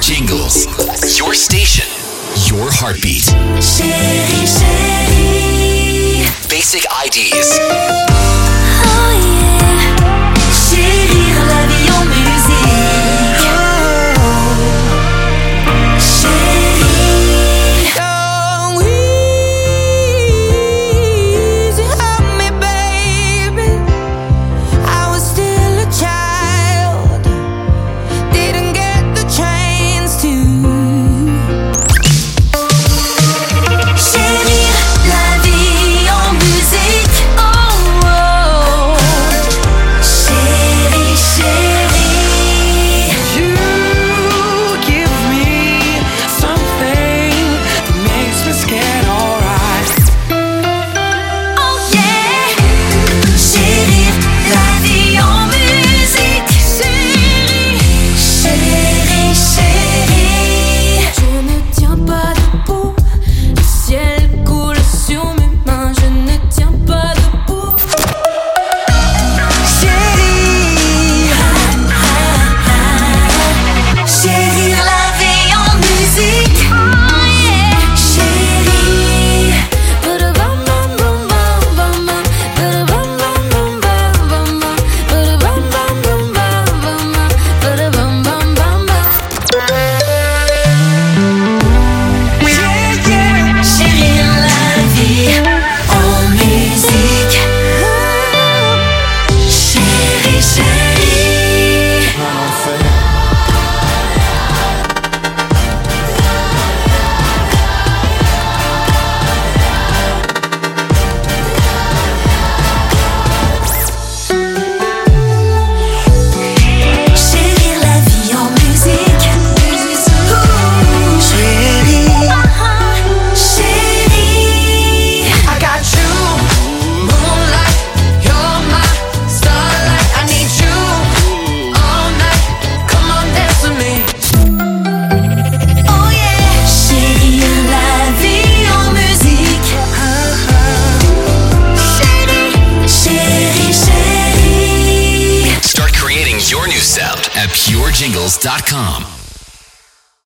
jingles. Your station. Your heartbeat. Basic IDs. jingles.com.